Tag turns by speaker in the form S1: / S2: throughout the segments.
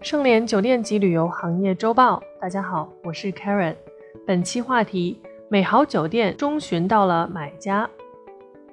S1: 盛联酒店及旅游行业周报，大家好，我是 Karen。本期话题：美豪酒店终寻到了买家。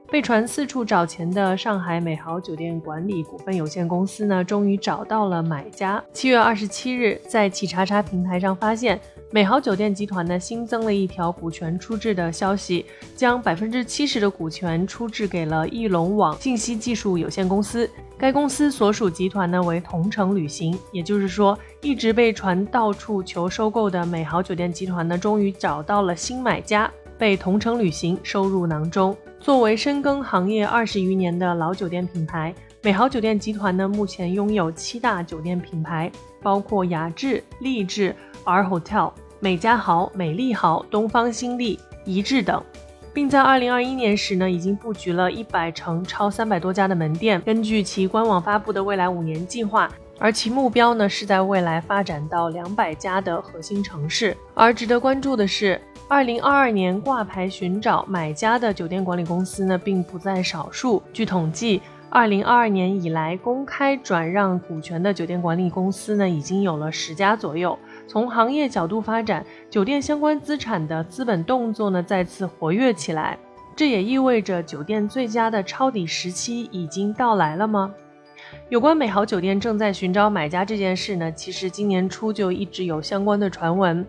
S1: 被传四处找钱的上海美豪酒店管理股份有限公司呢，终于找到了买家。七月二十七日，在企查查平台上发现，美豪酒店集团呢新增了一条股权出质的消息，将百分之七十的股权出质给了翼龙网信息技术有限公司。该公司所属集团呢为同程旅行，也就是说，一直被传到处求收购的美豪酒店集团呢，终于找到了新买家，被同程旅行收入囊中。作为深耕行业二十余年的老酒店品牌，美豪酒店集团呢，目前拥有七大酒店品牌，包括雅致、丽致、R Hotel、美嘉豪、美丽豪、东方新丽、怡致等。并在二零二一年时呢，已经布局了一百城超三百多家的门店。根据其官网发布的未来五年计划，而其目标呢是在未来发展到两百家的核心城市。而值得关注的是，二零二二年挂牌寻找买家的酒店管理公司呢，并不在少数。据统计，二零二二年以来公开转让股权的酒店管理公司呢，已经有了十家左右。从行业角度发展，酒店相关资产的资本动作呢再次活跃起来，这也意味着酒店最佳的抄底时期已经到来了吗？有关美豪酒店正在寻找买家这件事呢，其实今年初就一直有相关的传闻，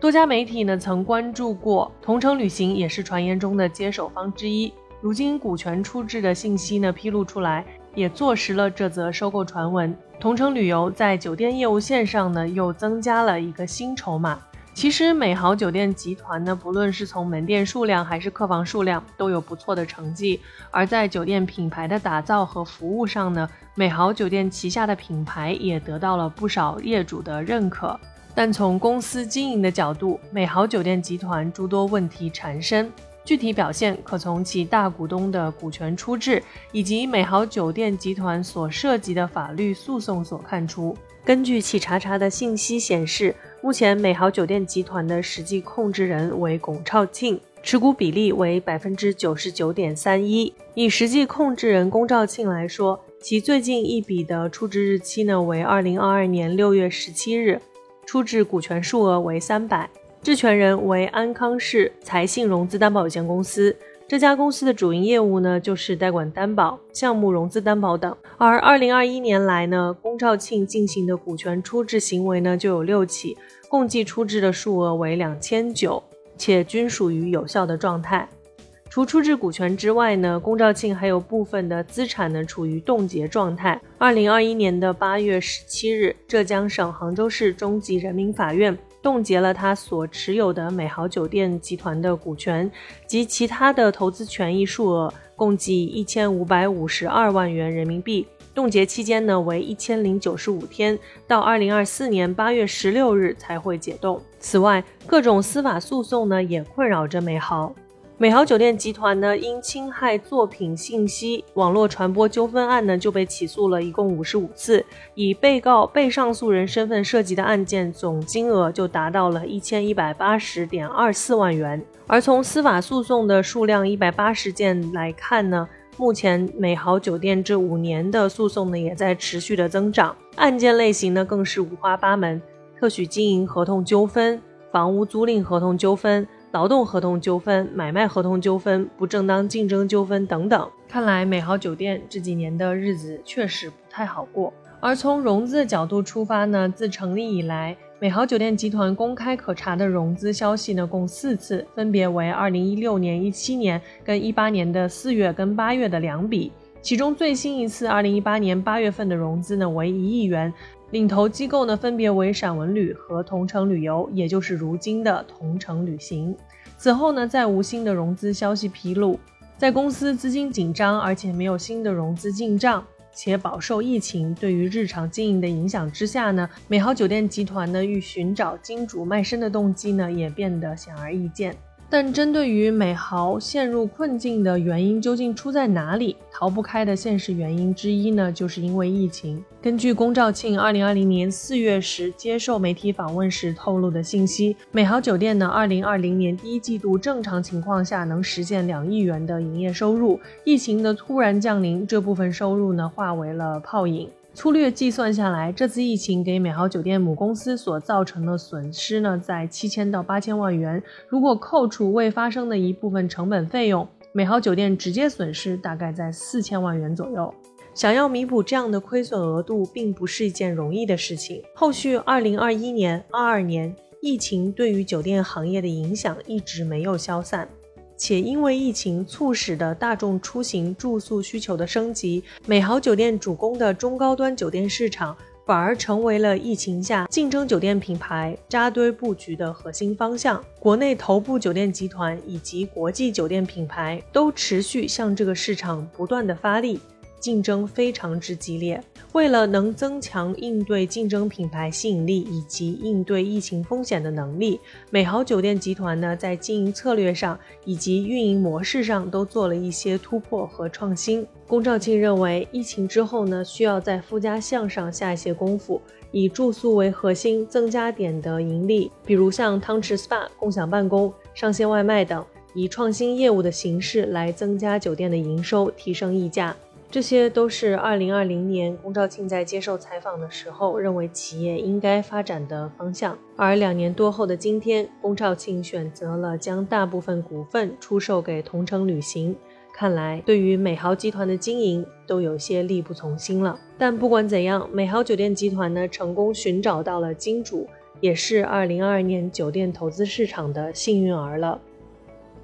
S1: 多家媒体呢曾关注过，同程旅行也是传言中的接手方之一。如今股权出质的信息呢披露出来，也坐实了这则收购传闻。同程旅游在酒店业务线上呢，又增加了一个新筹码。其实美豪酒店集团呢，不论是从门店数量还是客房数量，都有不错的成绩。而在酒店品牌的打造和服务上呢，美豪酒店旗下的品牌也得到了不少业主的认可。但从公司经营的角度，美豪酒店集团诸多问题缠身。具体表现可从其大股东的股权出质以及美豪酒店集团所涉及的法律诉讼所看出。根据企查查的信息显示，目前美豪酒店集团的实际控制人为龚超庆，持股比例为百分之九十九点三一。以实际控制人龚兆庆来说，其最近一笔的出质日期呢为二零二二年六月十七日，出质股权数额为三百。质权人为安康市财信融资担保有限公司，这家公司的主营业务呢就是代管担保、项目融资担保等。而二零二一年来呢，龚兆庆进行的股权出质行为呢就有六起，共计出质的数额为两千九，且均属于有效的状态。除出质股权之外呢，龚兆庆还有部分的资产呢处于冻结状态。二零二一年的八月十七日，浙江省杭州市中级人民法院。冻结了他所持有的美豪酒店集团的股权及其他的投资权益数额，共计一千五百五十二万元人民币。冻结期间呢为一千零九十五天，到二零二四年八月十六日才会解冻。此外，各种司法诉讼呢也困扰着美豪。美豪酒店集团呢，因侵害作品信息网络传播纠纷案呢，就被起诉了一共五十五次，以被告、被上诉人身份涉及的案件总金额就达到了一千一百八十点二四万元。而从司法诉讼的数量一百八十件来看呢，目前美豪酒店这五年的诉讼呢，也在持续的增长，案件类型呢更是五花八门，特许经营合同纠纷、房屋租赁合同纠纷。劳动合同纠纷、买卖合同纠纷、不正当竞争纠纷等等，看来美豪酒店这几年的日子确实不太好过。而从融资的角度出发呢，自成立以来，美豪酒店集团公开可查的融资消息呢，共四次，分别为二零一六年、一七年跟一八年的四月跟八月的两笔。其中最新一次二零一八年八月份的融资呢，为一亿元。领投机构呢，分别为闪文旅和同程旅游，也就是如今的同程旅行。此后呢，再无新的融资消息披露。在公司资金紧张，而且没有新的融资进账，且饱受疫情对于日常经营的影响之下呢，美豪酒店集团呢，欲寻找金主卖身的动机呢，也变得显而易见。但针对于美豪陷入困境的原因究竟出在哪里？逃不开的现实原因之一呢，就是因为疫情。根据龚兆庆二零二零年四月时接受媒体访问时透露的信息，美豪酒店呢，二零二零年第一季度正常情况下能实现两亿元的营业收入，疫情的突然降临，这部分收入呢化为了泡影。粗略计算下来，这次疫情给美豪酒店母公司所造成的损失呢，在七千到八千万元。如果扣除未发生的一部分成本费用，美豪酒店直接损失大概在四千万元左右。想要弥补这样的亏损额度，并不是一件容易的事情。后续二零二一年、二二年，疫情对于酒店行业的影响一直没有消散。且因为疫情促使的大众出行住宿需求的升级，美豪酒店主攻的中高端酒店市场反而成为了疫情下竞争酒店品牌扎堆布局的核心方向。国内头部酒店集团以及国际酒店品牌都持续向这个市场不断的发力。竞争非常之激烈，为了能增强应对竞争品牌吸引力以及应对疫情风险的能力，美豪酒店集团呢在经营策略上以及运营模式上都做了一些突破和创新。龚兆庆认为，疫情之后呢，需要在附加项上下一些功夫，以住宿为核心，增加点的盈利，比如像汤池 SPA、共享办公、上线外卖等，以创新业务的形式来增加酒店的营收，提升溢价。这些都是二零二零年龚兆庆在接受采访的时候认为企业应该发展的方向。而两年多后的今天，龚兆庆选择了将大部分股份出售给同程旅行，看来对于美豪集团的经营都有些力不从心了。但不管怎样，美豪酒店集团呢成功寻找到了金主，也是二零二二年酒店投资市场的幸运儿了。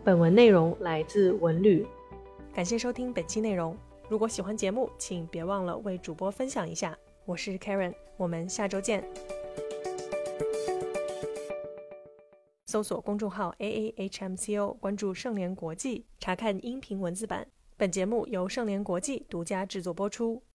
S1: 本文内容来自文旅，感谢收听本期内容。如果喜欢节目，请别忘了为主播分享一下。我是 Karen，我们下周见。搜索公众号 A A H M C O，关注盛联国际，查看音频文字版。本节目由盛联国际独家制作播出。